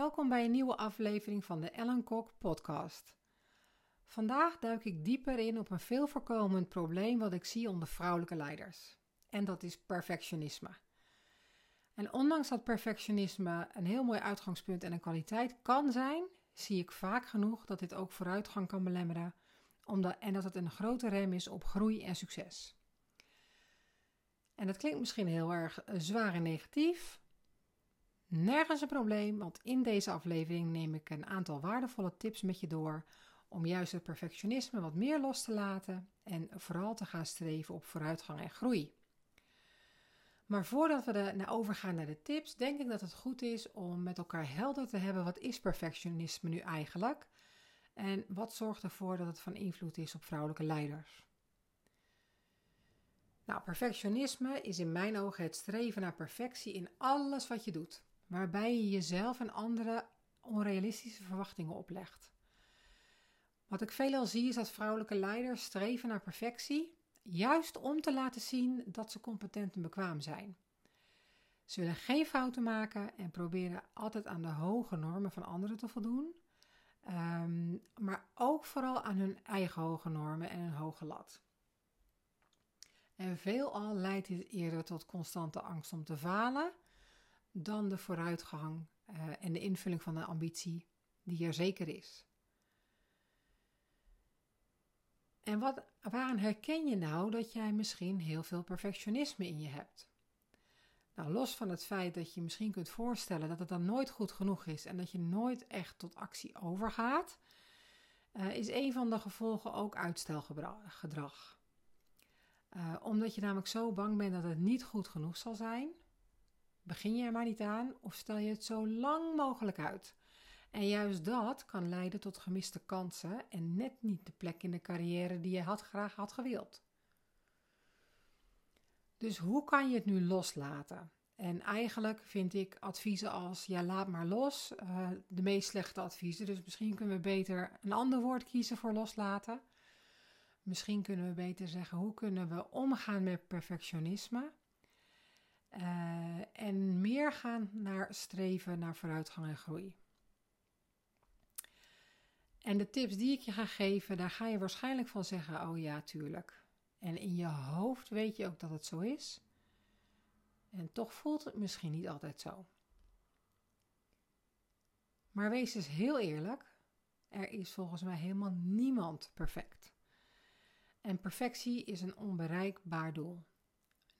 Welkom bij een nieuwe aflevering van de Ellen Kok podcast. Vandaag duik ik dieper in op een veel voorkomend probleem wat ik zie onder vrouwelijke leiders. En dat is perfectionisme. En ondanks dat perfectionisme een heel mooi uitgangspunt en een kwaliteit kan zijn, zie ik vaak genoeg dat dit ook vooruitgang kan belemmeren omdat, en dat het een grote rem is op groei en succes. En dat klinkt misschien heel erg eh, zwaar en negatief. Nergens een probleem, want in deze aflevering neem ik een aantal waardevolle tips met je door om juist het perfectionisme wat meer los te laten en vooral te gaan streven op vooruitgang en groei. Maar voordat we er naar overgaan naar de tips, denk ik dat het goed is om met elkaar helder te hebben wat is perfectionisme nu eigenlijk en wat zorgt ervoor dat het van invloed is op vrouwelijke leiders. Nou, perfectionisme is in mijn ogen het streven naar perfectie in alles wat je doet, waarbij je jezelf en anderen onrealistische verwachtingen oplegt. Wat ik veelal zie is dat vrouwelijke leiders streven naar perfectie, juist om te laten zien dat ze competent en bekwaam zijn. Ze willen geen fouten maken en proberen altijd aan de hoge normen van anderen te voldoen, ehm, maar ook vooral aan hun eigen hoge normen en hun hoge lat. En veelal leidt dit eerder tot constante angst om te falen dan de vooruitgang uh, en de invulling van de ambitie die er zeker is. En wat, waaraan herken je nou dat jij misschien heel veel perfectionisme in je hebt? Nou, los van het feit dat je misschien kunt voorstellen dat het dan nooit goed genoeg is en dat je nooit echt tot actie overgaat, uh, is een van de gevolgen ook uitstelgedrag. Uh, omdat je namelijk zo bang bent dat het niet goed genoeg zal zijn, begin je er maar niet aan of stel je het zo lang mogelijk uit. En juist dat kan leiden tot gemiste kansen en net niet de plek in de carrière die je had, graag had gewild. Dus hoe kan je het nu loslaten? En eigenlijk vind ik adviezen als ja, laat maar los uh, de meest slechte adviezen. Dus misschien kunnen we beter een ander woord kiezen voor loslaten. Misschien kunnen we beter zeggen hoe kunnen we omgaan met perfectionisme. Uh, en meer gaan naar streven naar vooruitgang en groei. En de tips die ik je ga geven, daar ga je waarschijnlijk van zeggen: Oh ja, tuurlijk. En in je hoofd weet je ook dat het zo is. En toch voelt het misschien niet altijd zo. Maar wees eens heel eerlijk: er is volgens mij helemaal niemand perfect. En perfectie is een onbereikbaar doel.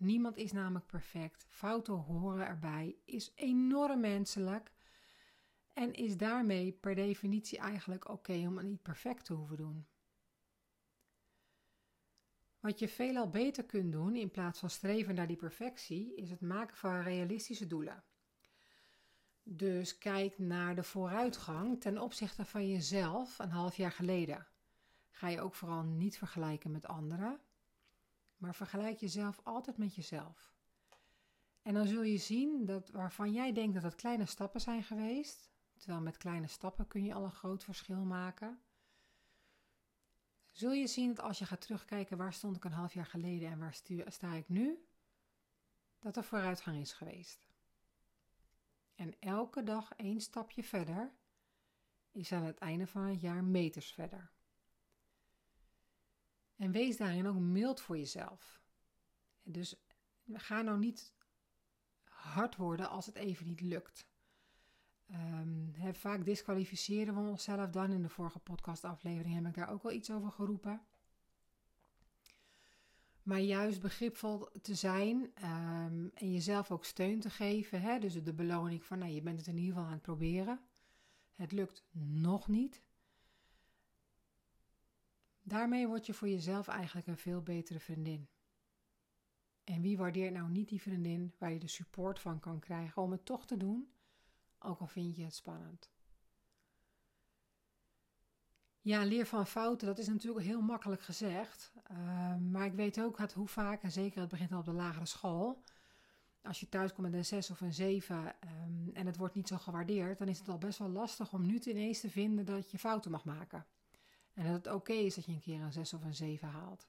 Niemand is namelijk perfect. Fouten horen erbij, is enorm menselijk en is daarmee per definitie eigenlijk oké om niet perfect te hoeven doen. Wat je veelal beter kunt doen in plaats van streven naar die perfectie, is het maken van realistische doelen. Dus kijk naar de vooruitgang ten opzichte van jezelf een half jaar geleden. Ga je ook vooral niet vergelijken met anderen, maar vergelijk jezelf altijd met jezelf. En dan zul je zien dat waarvan jij denkt dat het kleine stappen zijn geweest, Terwijl met kleine stappen kun je al een groot verschil maken. Zul je zien dat als je gaat terugkijken waar stond ik een half jaar geleden en waar sta ik nu, dat er vooruitgang is geweest. En elke dag één stapje verder is aan het einde van het jaar meters verder. En wees daarin ook mild voor jezelf. Dus ga nou niet hard worden als het even niet lukt. Um, vaak disqualificeren we onszelf dan. In de vorige podcastaflevering heb ik daar ook al iets over geroepen. Maar juist begripvol te zijn um, en jezelf ook steun te geven. Dus de beloning van, nou, je bent het in ieder geval aan het proberen. Het lukt nog niet. Daarmee word je voor jezelf eigenlijk een veel betere vriendin. En wie waardeert nou niet die vriendin waar je de support van kan krijgen om het toch te doen? ook al vind je het spannend. Ja, leer van fouten, dat is natuurlijk heel makkelijk gezegd. Uh, maar ik weet ook hoe vaak, en zeker het begint al op de lagere school. Als je thuis komt met een 6 of een 7 um, ehm, en het wordt niet zo gewaardeerd, dan is het al best wel lastig om nu ineens te vinden dat je fouten mag maken. En dat het oké is dat je een keer een 6 of een 7 haalt.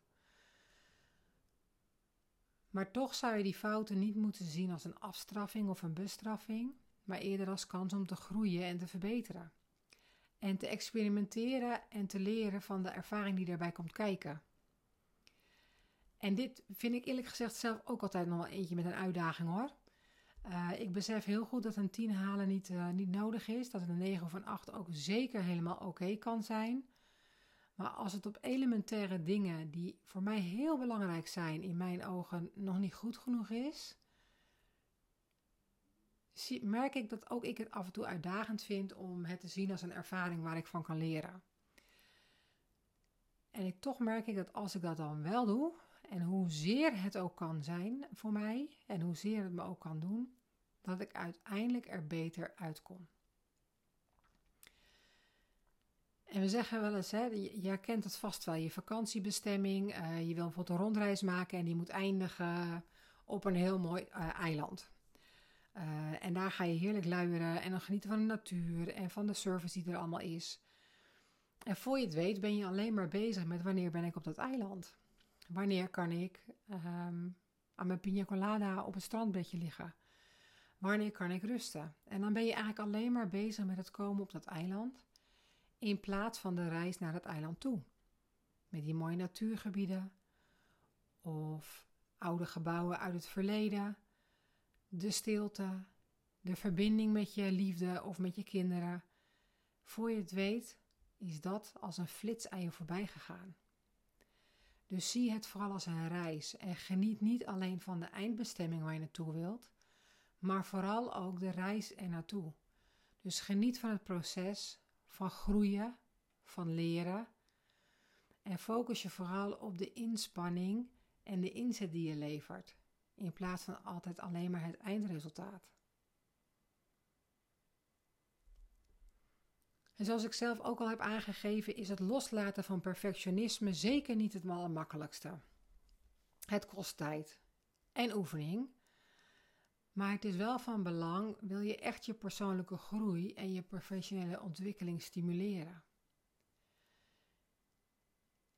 Maar toch zou je die fouten niet moeten zien als een afstraffing of een bestraffing, maar eerder als kans om te groeien en te verbeteren. En te experimenteren en te leren van de ervaring die daarbij komt kijken. En dit vind ik eerlijk gezegd zelf ook altijd nog wel eentje met een uitdaging hoor. Uh, ik besef heel goed dat een 10 halen niet, uh, niet nodig is. Dat een 9 of een 8 ook zeker helemaal oké kan zijn. Maar als het op elementaire dingen die voor mij heel belangrijk zijn, in mijn ogen nog niet goed genoeg is, merk ik dat ook ik het af en toe uitdagend vind om het te zien als een ervaring waar ik van kan leren. En ik, toch merk ik dat als ik dat dan wel doe, en hoezeer het ook kan zijn voor mij en hoezeer het me ook kan doen, dat ik uiteindelijk er beter uitkom. En we zeggen wel eens, hè, je herkent het vast wel, je vakantiebestemming. Uh, je wil bijvoorbeeld een rondreis maken en die moet eindigen op een heel mooi uh, eiland. Uh, en daar ga je heerlijk luieren en dan genieten van de natuur en van de service die er allemaal is. En voor je het weet ben je alleen maar bezig met wanneer ben ik op dat eiland. Wanneer kan ik um, aan mijn pina colada op het strandbedje liggen? Wanneer kan ik rusten? En dan ben je eigenlijk alleen maar bezig met het komen op dat eiland, in plaats van de reis naar het eiland toe. Met die mooie natuurgebieden of oude gebouwen uit het verleden, de stilte, de verbinding met je liefde of met je kinderen. Voor je het weet, is dat als een flits aan je voorbij gegaan. Dus zie het vooral als een reis en geniet niet alleen van de eindbestemming waar je naartoe wilt, maar vooral ook de reis er naartoe. Dus geniet van het proces, van groeien, van leren en focus je vooral op de inspanning en de inzet die je levert, in plaats van altijd alleen maar het eindresultaat. En zoals ik zelf ook al heb aangegeven, is het loslaten van perfectionisme zeker niet het allermakkelijkste. Het kost tijd en oefening. Maar het is wel van belang, wil je echt je persoonlijke groei en je professionele ontwikkeling stimuleren.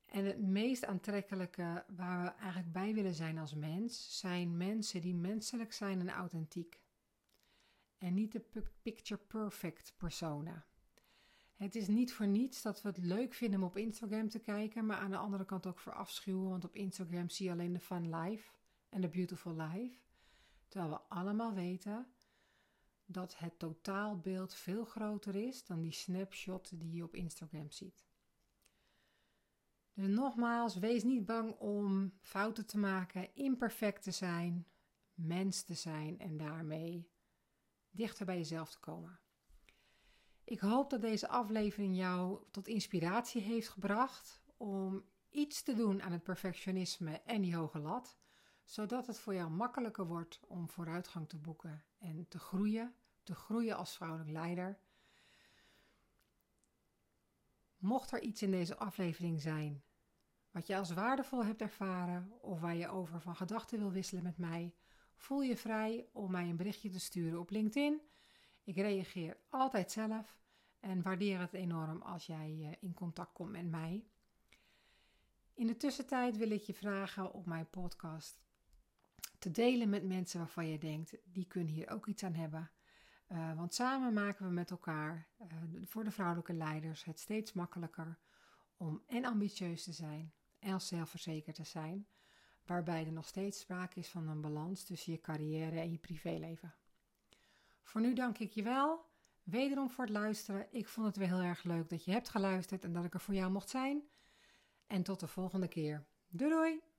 En het meest aantrekkelijke waar we eigenlijk bij willen zijn als mens, zijn mensen die menselijk zijn en authentiek. En niet de picture perfect personen. Het is niet voor niets dat we het leuk vinden om op Instagram te kijken, maar aan de andere kant ook verafschuwen, want op Instagram zie je alleen de fun life en de beautiful life. Terwijl we allemaal weten dat het totaalbeeld veel groter is dan die snapshot die je op Instagram ziet. Dus nogmaals, wees niet bang om fouten te maken, imperfect te zijn, mens te zijn en daarmee dichter bij jezelf te komen. Ik hoop dat deze aflevering jou tot inspiratie heeft gebracht om iets te doen aan het perfectionisme en die hoge lat, zodat het voor jou makkelijker wordt om vooruitgang te boeken en te groeien, te groeien als vrouwelijk leider. Mocht er iets in deze aflevering zijn wat je als waardevol hebt ervaren of waar je over van gedachten wil wisselen met mij, voel je vrij om mij een berichtje te sturen op LinkedIn ik reageer altijd zelf en waardeer het enorm als jij eh, in contact komt met mij. In de tussentijd wil ik je vragen op mijn podcast te delen met mensen waarvan je denkt, die kunnen hier ook iets aan hebben. Uh, want samen maken we met elkaar uh, voor de vrouwelijke leiders het steeds makkelijker om en ambitieus te zijn en zelfverzekerd te zijn, waarbij er nog steeds sprake is van een balans tussen je carrière en je privéleven. Voor nu dank ik je wel. Wederom voor het luisteren. Ik vond het weer heel erg leuk dat je hebt geluisterd en dat ik er voor jou mocht zijn. En tot de volgende keer. Doei doei!